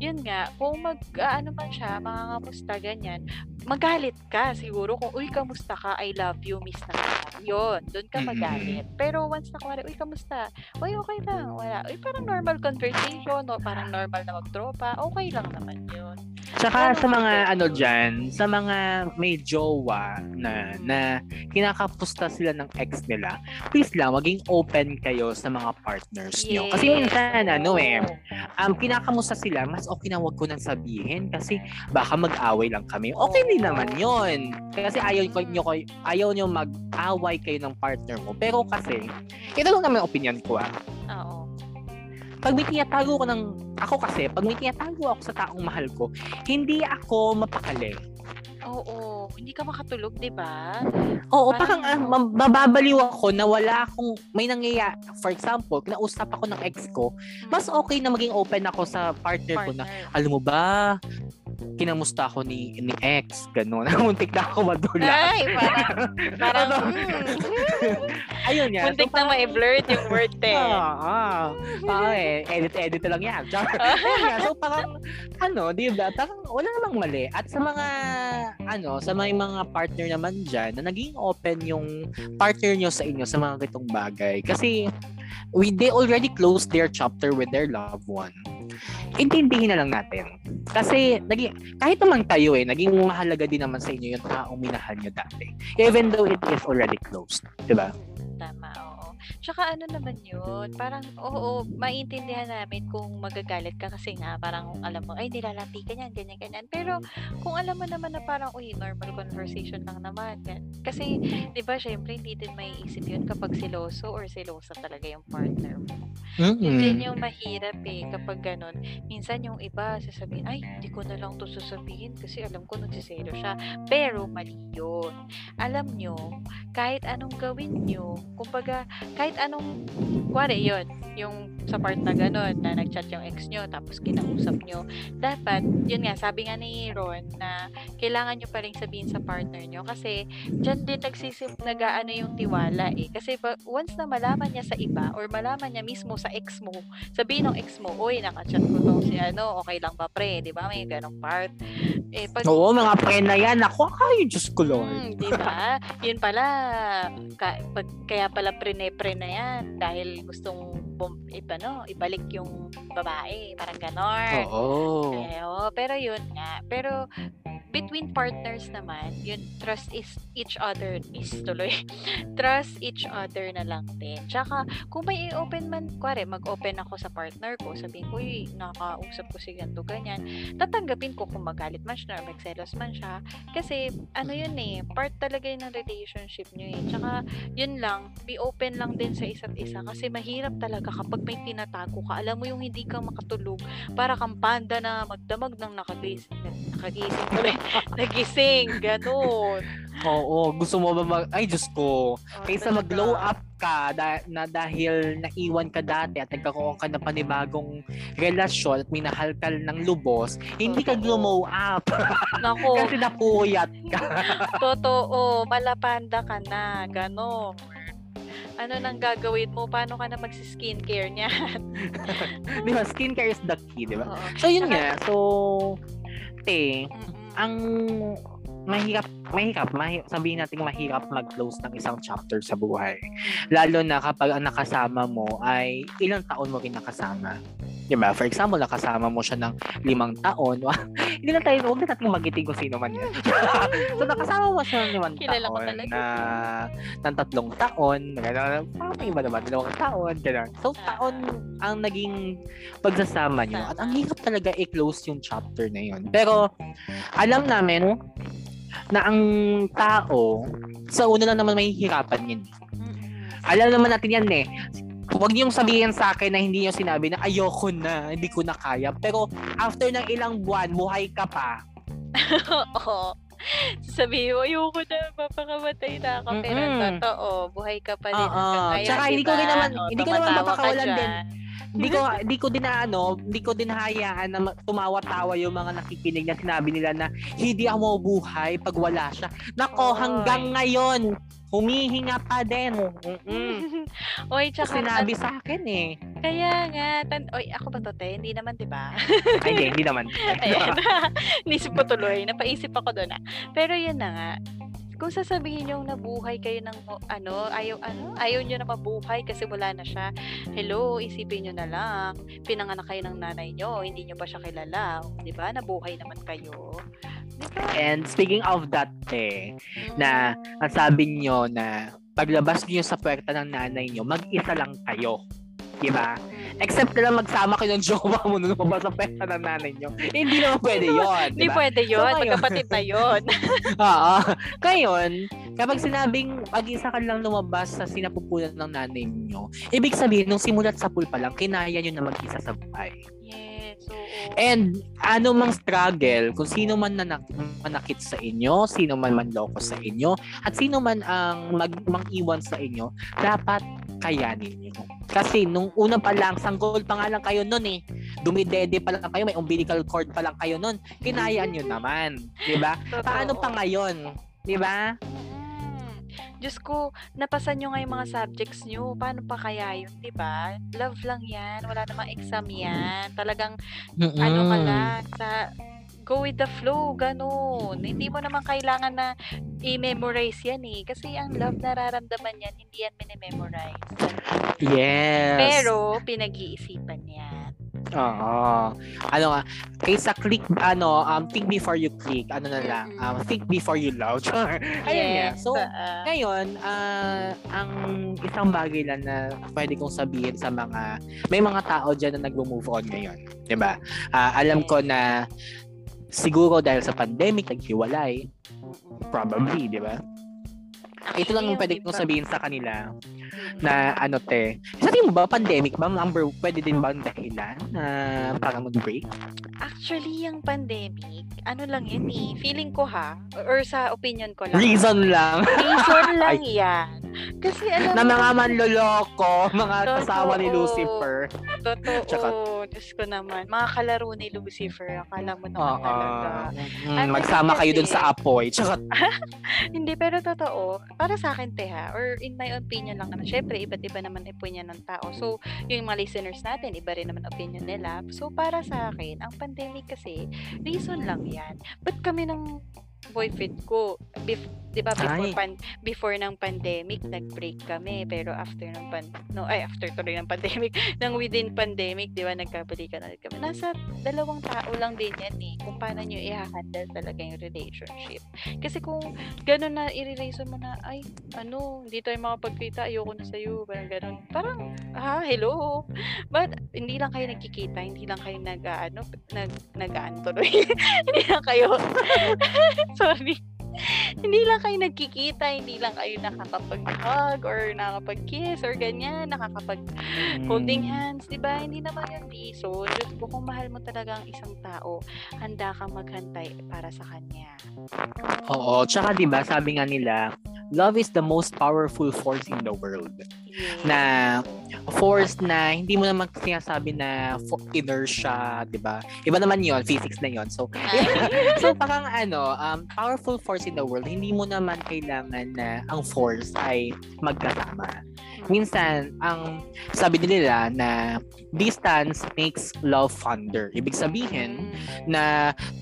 yun nga, kung mag, ah, ano man siya, makakamusta, ganyan, magalit ka siguro kung, uy, kamusta ka, I love you, miss na ka. Yun, doon ka Mm-mm. magalit. Pero once na kumari, uy, kamusta? Uy, okay lang, wala. Uy, parang normal conversation, o parang normal na magtropa, okay lang naman yun. Tsaka Ano sa mga ano dyan, sa mga may jowa na, na kinakapusta sila ng ex nila, please lang, maging open kayo sa mga partners nyo. Kasi Yes. minsan, ano eh, um, kinakamusta sila, mas okay na wag ko nang sabihin kasi baka mag-away lang kami. Okay din naman yon Kasi ayaw ko nyo, ayaw nyo mag-away kayo ng partner mo. Pero kasi, ito lang naman opinion ko ah. Oo. Pag may tinatago ko ng, ako kasi, pag may tinatago ako sa taong mahal ko, hindi ako mapakali. Oo. Hindi ka makatulog, di ba? Oo, Parang- parang mam- mababaliw ako na wala akong, may nangyayari, for example, kinausap ako ng ex ko, mas okay na maging open ako sa partner ko na, Partner. alam mo ba, kinamusta ako ni ni ex, gano'n. Muntik na ako madula. Ay, parang, parang, mm, Ayun yan. muntik na ma-blurt yung word eh. Ah, ah. Ah, eh, edit-edit lang yan. So parang, ano, di ba, parang wala namang mali. At sa mga, ano, sa may mga partner naman dyan, na naging open yung partner nyo sa inyo sa mga gitong bagay. Kasi, we, they already closed their chapter with their loved one. Intindihin na lang natin. Kasi, naging, kahit naman kayo eh, naging mahalaga din naman sa inyo yung taong minahal nyo dati. Even though it is already closed. Di ba? Tama. Tsaka ano naman yun, parang, oo, maintindihan namin kung magagalit ka kasi nga, parang alam mo, ay, nilalati ka niyan, ganyan, ganyan. Pero, kung alam mo naman na parang, uy, normal conversation lang naman. gan- Kasi, di ba, syempre, hindi din may isip yun kapag siloso or silosa talaga yung partner mo. Yun Mm-mm. din yung mahirap eh, kapag ganun. Minsan yung iba, sasabihin, ay, hindi ko na lang to sasabihin kasi alam ko nagsiselo siya. Pero, mali yun. Alam nyo, kahit anong gawin nyo, kumbaga, kahit anong, kuwari yun, yung sa part na ganun, na nagchat yung ex nyo, tapos kinausap nyo, dapat, yun nga, sabi nga ni Ron, na kailangan nyo pa rin sabihin sa partner nyo, kasi, dyan din nagsisim, nag-ano yung tiwala eh. Kasi, ba, once na malaman niya sa iba, or malaman niya mismo sa ex mo, sabihin ng ex mo, uy, nakachat ko tong si ano, okay lang ba pre, di ba? May ganong part. Eh, pag, Oo, mga pre na yan. Ako, ay, Diyos ko, Lord. Mm, di ba? Yun pala, ka, pag, kaya pala prene-pre na yan dahil gustong bum, iba, no, ibalik yung babae, parang ganon. Oo. Eh, oo, pero yun nga. Pero between partners naman, yun, trust is each other is tuloy. trust each other na lang din. Tsaka, kung may i-open man, kware, mag-open ako sa partner ko, sabihin ko, uy, nakausap ko si ganito, ganyan. Tatanggapin ko kung magalit man siya, magselos man siya. Kasi, ano yun eh, part talaga yun ng relationship nyo eh. Tsaka, yun lang, be open lang din sa isa't isa. Kasi mahirap talaga kapag may tinatago ka. Alam mo yung hindi ka makatulog, para kang panda na magdamag ng nakagising. Nakagising tuloy. Nagising. Ganon. Oo, gusto mo ba mag... Ay, Diyos ko. Oh, Kaysa mag-glow up ka da- na dahil naiwan ka dati at nagkakuha ka na panibagong relasyon at minahal ka ng lubos, hindi ka glow up Nako, kasi napuyat ka. totoo. Malapanda ka na. Ganon. Ano nang gagawin mo? Paano ka na magsi-skincare niya? di ba? Skincare is the key, di ba? Oo. So, yun nga. So, te, Mm-mm. ang mahirap, mahirap, mahirap, sabihin natin mahirap mag-close ng isang chapter sa buhay. Lalo na kapag ang nakasama mo ay ilang taon mo rin nakasama. Di ba? For example, nakasama mo siya ng limang taon. Hindi na tayo, huwag na natin magiting kung sino man yan. so, nakasama mo siya ng limang Kilala taon talaga. na ng tatlong taon. Gano'n. Parang may iba naman, dalawang taon. Gano'n. So, Ah. taon ang naging pagsasama niyo. At ang hirap talaga i-close yung chapter na yun. Pero, alam namin na ang tao, sa una lang naman may hirapan yun. Alam naman natin yan eh. Huwag niyong sabihin sa akin na hindi niyo sinabi na ayoko na, hindi ko na kaya. Pero after ng ilang buwan, buhay ka pa. Oo. Sabihin mo, ayoko na, papakamatay na ako. Pero Mm-mm. totoo, buhay ka pa rin. Oo. hanggang ngayon, Tsaka hindi ko diba? rin naman- O, hindi ko naman papakawalan din. Hindi ko hindi ko din ano, hindi ko din hayaan na ma- tumawa-tawa yung mga nakikinig na sinabi nila na hindi ako mabubuhay pag wala siya. Nako, Oy. hanggang ngayon, humihinga pa din. Mm-mm. Oy, tsaka, Sinabi sa akin eh. kaya nga, tan- oy, ako ba to, te? Hindi naman, di ba? Ay, hindi, hindi naman. Ayan. Nisip ko tuloy. Napaisip ako doon ah. Pero yun na nga. Kung sasabihin yung nabuhay kayo ng ano, ayaw, ano, ayaw nyo na mabuhay kasi wala na siya. Hello, isipin nyo na lang. Pinanganak kayo ng nanay nyo, hindi nyo pa siya kilala. Di ba? Nabuhay naman kayo. And speaking of that, eh, na ang sabi nyo na paglabas niyo sa puwerta ng nanay nyo, mag-isa lang kayo. Diba? Except na lang magsama kayo ng jowa mo nung lumabas sa puwerta ng nanay nyo. Hindi naman pwede yun. Hindi Diba? pwede yun. So, Magkapatid na yun. Oo. Ngayon, kapag sinabing mag-isa ka lang lumabas sa sinapupunan ng nanay nyo, ibig sabihin, nung simulat sa pool pa lang, kinaya nyo na mag-isa sa buhay. So, And ano mang struggle, kung sino man nanak- manakit sa inyo, sino man manloko sa inyo, at sino man ang mag mang-iwan sa inyo, dapat kayanin niyo. Kasi nung una pa lang, sanggol pa nga lang kayo nun eh. Dumidede pa lang kayo, may umbilical cord pa lang kayo nun. Kinayaan nyo naman. Di ba? Paano pa ngayon? Di ba? Diyos ko, napasan nyo nga yung mga subjects nyo. Paano pa kaya yun, di ba? Love lang yan. Wala namang exam yan. Talagang, ano ka lang, sa go with the flow, ganun. Hindi mo naman kailangan na i-memorize yan eh. Kasi ang love nararamdaman yan, hindi yan minimemorize. Yes. Pero, pinag-iisipan yan. Oo. Ano nga, kaysa click, ano, um, think before you click, ano na lang, um, think before you love. Ayun. Yes. So, ah, ngayon, ah, ang isang bagay lang na pwede kong sabihin sa mga, may mga tao dyan na nag-move on ngayon. ba? Ah, alam ko na siguro dahil sa pandemic, naghiwalay. Probably, di ba? Ito lang yung pwede kong sabihin sa kanila. Na ano te. Sa tingin mo ba pandemic ba number pwede din ba ang dahilan na para mag-break? Actually, yung pandemic, ano lang yun eh. Feeling ko ha, or sa opinion ko lang. Reason lang Reason lang yan. Kasi alam na mga manloloko, mga kasama ni Totoo. Lucifer. Totoo. Tsaka- Diyos ko naman. Mga kalaro ni Lucifer. Akala mo naman Oo. talaga. Mm, magsama kayo dun sa apoy. Tsaka, Hindi, pero totoo. Para sa akin, te ha, or in my opinion lang naman. Syempre, iba't iba naman opinion ng tao. So, yung mga listeners natin, iba rin naman opinion nila. So, para sa akin, ang pandemic kasi, reason lang yan. Ba't kami ng boyfriend ko, bef- di ba, before, Ay. pan- before ng pandemic, nag-break kami. Pero after ng pan, no, ay, after tuloy ng pandemic, nang within pandemic, di ba, nagkabalikan ulit kami. Nasa dalawang tao lang din yan eh, kung paano nyo i-handle talaga yung relationship. Kasi kung gano'n na i-reason mo na, ay, ano, hindi tayo makapagkita, ayoko na sa'yo, parang gano'n. Parang, ha, hello? But, hindi lang kayo nagkikita, hindi lang kayo nag, ano, nag, nag, tuloy. hindi lang kayo, sorry. hindi lang kayo nagkikita, hindi lang kayo nakakapag-hug or nakakapag-kiss or ganyan, nakakapag-holding mm, hands, di ba? Hindi naman yung reason. Diyos ko, kung mahal mo talaga ang isang tao, handa kang maghantay para sa kanya. Oo, tsaka 'di ba, sabi nga nila, love is the most powerful force in the world. Na force na hindi mo naman sinasabi na fo- inertia, 'di ba? Iba naman 'yon, physics na 'yon. So, so parang ano, um, powerful force in the world, hindi mo naman kailangan na ang force ay magkasama. Minsan, ang sabi nila na distance makes love fonder. Ibig sabihin Mm, na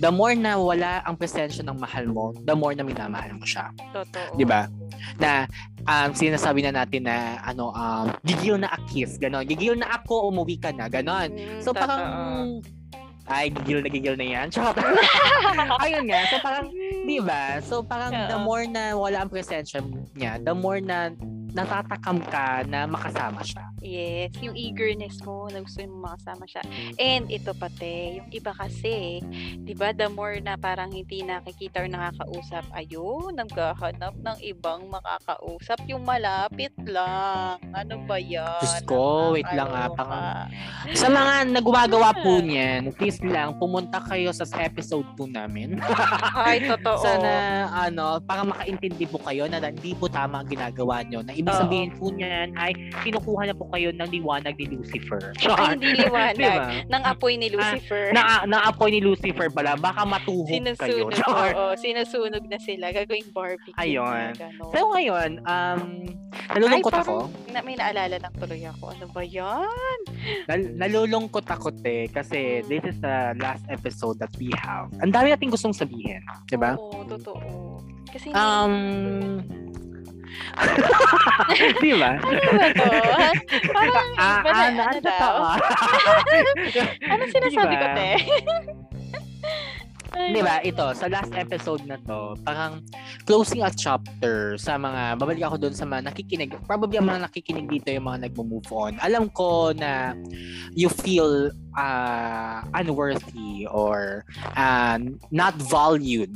the more na wala ang presensya ng mahal mo, the more na minamahal mo siya. Totoo. 'Di ba? Na um, sinasabi na natin na ano um, gigil na a kiss, ganon. Gigil na ako, umuwi ka na, ganon. Mm, So parang ay gigil na gigil na yan. Charot. Ayun nga. So parang, di ba? So parang the Oo. more na wala ang presensya niya, the more na natatakam ka na makasama siya. Yes, yung eagerness mo na gusto mo makasama siya. And ito pati, yung iba kasi, 'di ba, the more na parang hindi nakikita or nakakausap, ayun, naghahanap ng ibang makakausap, yung malapit lang. Ano ba 'yan? Diyos ko, wait lang Nakakaloka. parang- Sa mga nagumagawa po niyan, please lang, pumunta kayo sa episode 2 namin. Ay, totoo. Sana, ano, para makaintindi po kayo na hindi po tama ang ginagawa nyo. Na ibig Oo. sabihin po niyan ay kinukuha na po kayo ng liwanag ni Lucifer. Ay, hindi liwanag. Diba? Ng apoy ni Lucifer. Na, naapoy ni Lucifer pala, baka matuhog kayo. sinusunog. Char. Oo, sinusunog na sila. Gagawing barbecue. Ayun. na. So ngayon, um, nalulungkot Ay, ako. Na, may naalala ng tuloy ako. Ano ba yan? Nal- nalulungkot ako te kasi Mm. this is the last episode that we have. Ang dami nating gustong sabihin, 'di ba? Oo, totoo. Kasi Um, 'di ba? ano ba to? Parang Ah, ah, ano naan daw? totoo. Ano sinasabi ko, Diba? te? Di ba? Ito, sa last episode na to, parang closing a chapter sa mga, babalik ako doon sa mga nakikinig, probably ang mga nakikinig dito yung mga nagmo-move on. Alam ko na you feel uh, unworthy or uh, not valued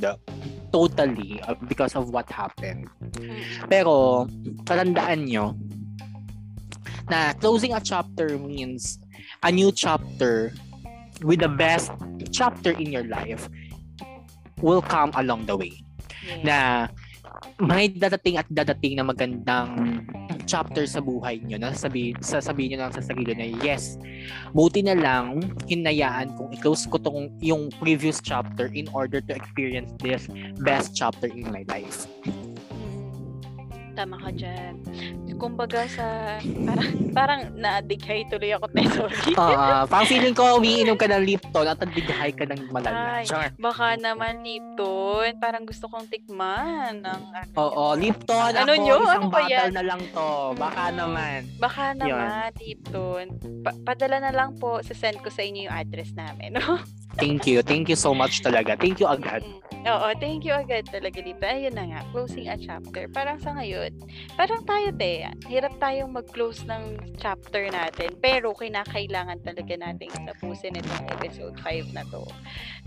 totally because of what happened. Mm. Pero, tatandaan nyo na closing a chapter means a new chapter with the best chapter in your life will come along the way. Yes. Na may dadating at dadating na magandang chapter sa buhay nyo na sasabihin, sasabihin nyo lang sa sarili na yes, buti na lang hinayaan kung i-close ko tong yung previous chapter in order to experience this best chapter in my life. Tama ka dyan. Kumbaga sa, parang, parang na-addict tuloy ako, te. Sorry. Ah, parang feeling ko umiinom ka ng Lipton at nadighay ka ng malala. Ay. Char. Baka naman Lipton. Parang gusto kong tikman. Ng, ano, Oo, Lipton Ano ako, nyo? isang Ano ba bottle yan? na lang to. Baka Mm. naman. Baka naman, Lipton. Pa- padala na lang po. Sasend ko sa inyo yung address namin. No? Thank you. Thank you so much talaga. Thank you agad. Oo, thank you agad talaga, Lipton. Ayun na nga, closing a chapter. Parang sa ngayon, parang tayo, te, hirap tayong mag-close ng chapter natin. Pero kinakailangan talaga nating tapusin itong episode 5 na to.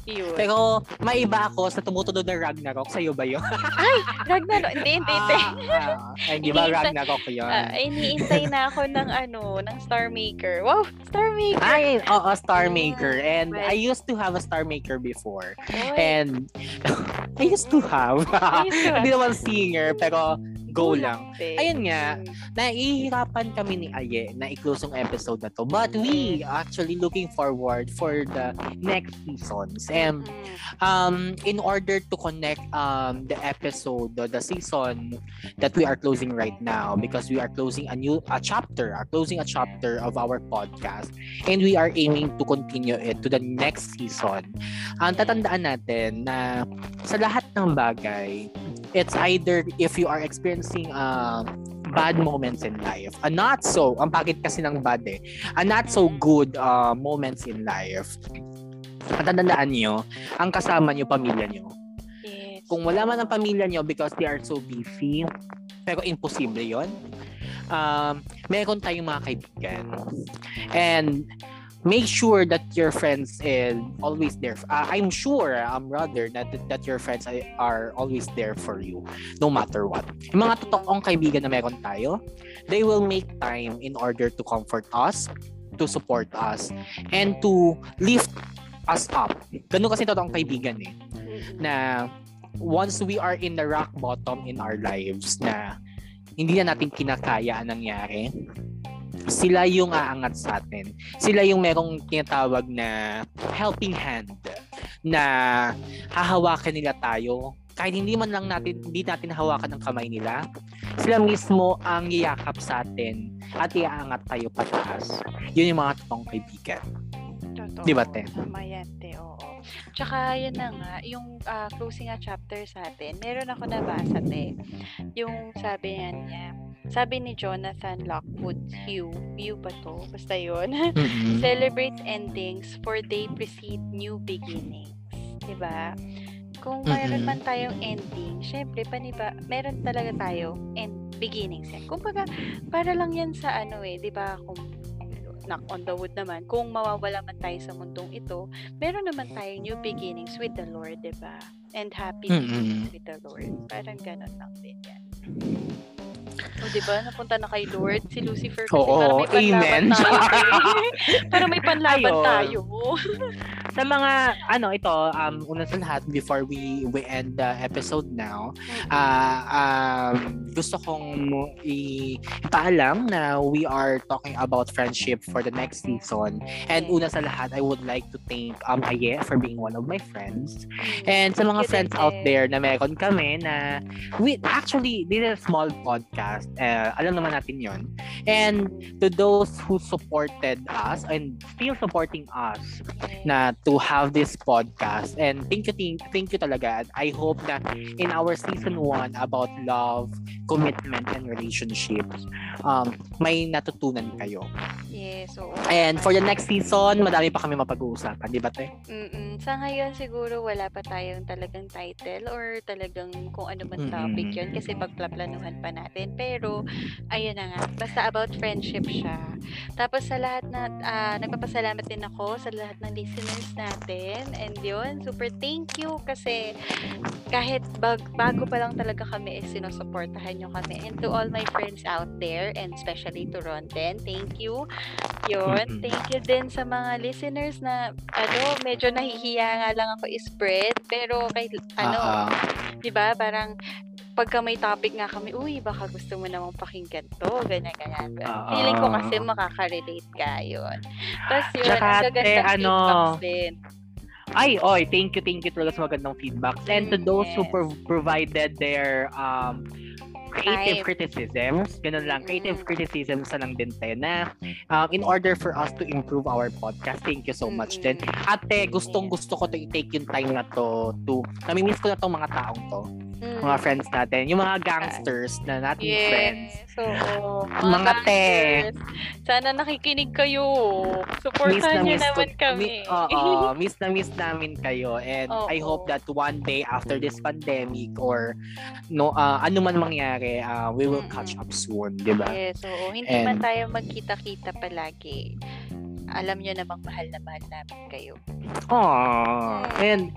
Yun. Pero maiba ako sa tumutunod ng Ragnarok. Sa'yo ba yun? Ragnarok, hindi, hindi, hindi. Ah, ah, ay, di ba Ragnarok yun? Ah, iniintay na ako ng ano, ng Star Maker. Wow, Star Maker! Ay, oo, Star Maker. And I used to have a Star Maker before. Oy, And I used to have. I used to have. Hindi naman singer, pero go lang. Ayun nga, Mm. nahihirapan kami ni Aye na i-close yung episode na to. But we actually looking forward for the next seasons. And Mm. um, in order to connect um, the episode, the, the season that we are closing right now, because we are closing a new a chapter, are closing a chapter of our podcast, and we are aiming to continue it to the next season. Ang tatandaan natin na sa lahat ng bagay, it's either if you are experiencing uh, bad moments in life, a not so, ang pagit kasi ng bad eh, a not so good uh, moments in life, at tandaan nyo, ang kasama nyo, pamilya nyo. Yes. Kung wala man ang pamilya nyo because they are so busy, pero imposible yon um, meron tayong mga kaibigan. And make sure that your friends is always there. Uh, I'm sure, um, rather, that, that your friends are always there for you, no matter what. Yung mga totoong kaibigan na meron tayo, they will make time in order to comfort us, to support us, and to lift us up. Ganun kasi totoong kaibigan eh na once we are in the rock bottom in our lives na hindi na natin kinakaya ang nangyari, sila yung aangat sa atin. Sila yung merong tinatawag na helping hand na hahawakan nila tayo kahit hindi man lang natin hindi natin hawakan ang kamay nila sila mismo ang yiyakap sa atin at iaangat tayo pataas. Yun yung mga totoong kaibigan. Totoo. Di ba, Te? Tama yan, Te. Oo. Tsaka, yun na nga, yung ah, closing nga chapter sa atin, meron ako nabasa, Te. Yung sabi niya niya, sabi ni Jonathan Lockwood Hugh, Hugh ba to? Basta yun. Celebrate endings for they precede new beginnings. Diba? Kung mayroon Mm-mm. man tayong ending, syempre, paniba, meron talaga tayo end beginnings. yan. Kumbaga, para lang yan sa ano eh, di ba? Kung knock on the wood naman, kung mawawala man tayo sa mundong ito, meron naman tayong new beginnings with the Lord, di ba? And happy beginnings with the Lord. Parang ganun lang din yan. O, di ba? Napunta na kay Lord. Si Lucifer kasi Oo, parang may panlaban amen. tayo. parang may panlaban Ayun. tayo. sa mga ano ito um una sa lahat before we we end the episode now ah um, gusto kong mo- ipaalam na we are talking about friendship for the next season and una sa lahat I would like to thank um Aye for being one of my friends and sa mga friends out there na meron kami na we actually is a small podcast uh, alam naman natin yon and to those who supported us and still supporting us na to have this podcast. And thank you, thank, thank you talaga. And I hope that in our season 1 about love, commitment, and relationships, um, may natutunan kayo. Yes, oo. And for the next season, madami pa kami mapag-uusapan, di ba, te? Mm-mm. Sa ngayon, siguro wala pa tayong talagang title or talagang kung ano man topic yun kasi pagplaplanuhan pa natin. Pero, ayun na nga. Basta about friendship siya. Tapos sa lahat na, ah, nagpapasalamat din ako sa lahat ng listeners natin. And yun, super thank you kasi kahit bag, bago pa lang talaga kami is sinusuportahan nyo kami. And to all my friends out there and especially to Ronten, thank you. Yun, Mm-mm. thank you din sa mga listeners na ano, medyo nahihiya nga lang ako i-spread pero kay ano, Ah, ah. 'di ba? Parang pagka may topic nga kami, uy, baka gusto mo namang pakinggan to, ganyan, ganyan. Oo. Feeling ko kasi makaka-relate ka, yun. Tapos yun, gaganda te, ano, din. Ay, oy, thank you, thank you talaga sa magandang feedbacks. And to those who yes. pro- provided their um, creative Time. criticisms, ganun lang, creative Mm. criticisms na lang din tayo na um, in order for us to improve our podcast, thank you so much din. Mm-mm. Ate, gustong gusto ko to i-take yung time na to to, namimiss ko na tong mga taong to, Mm. Mga friends natin, yung mga gangsters na nating friends. Yes, oo. Mga te. Sana nakikinig kayo. Miss Supportahan na ko, naman kami. mi- miss na miss namin kayo and I Oo. hope that one day after this pandemic or no uh, ano man mangyari, uh, we will catch up soon, 'di ba? Yes, oo. Hindi And- man tayo magkita-kita palagi. Alam nyo namang mahal na mahal namin kayo. Aww. And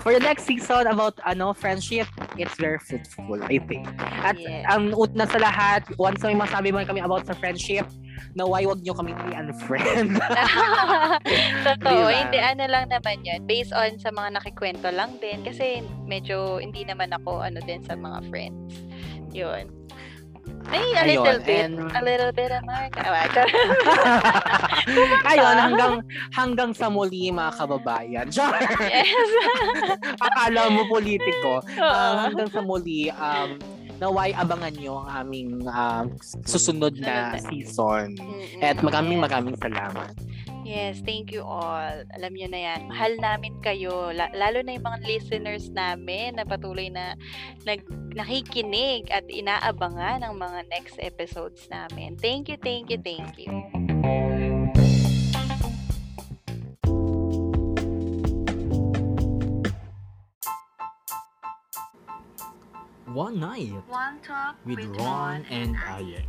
for the next season about ano friendship, it's very fruitful, I think. At Yes. ang una sa lahat, once may masabi man kami about sa friendship, naway wag nyo kami i-unfriend. Totoo, Diba? hindi ano lang naman yun. Based on sa mga nakikwento lang din. Kasi medyo hindi naman ako ano din sa mga friends. Yun. Ay, a Ayun, little bit. and- A little bit of Mark. Ah, Ayun, hanggang hanggang sa muli mga kababayan. Char! yes. Akala mo politiko. Ah, hanggang sa muli, um, naway abangan nyo ang aming um, susunod na season. At maraming maraming salamat. Yes, thank you all. Alam nyo na yan. Mahal namin kayo. La- lalo na yung mga listeners namin na patuloy na nag nakikinig at inaabangan ang mga next episodes namin. Thank you, thank you, thank you. One night One talk with Ron and Aye.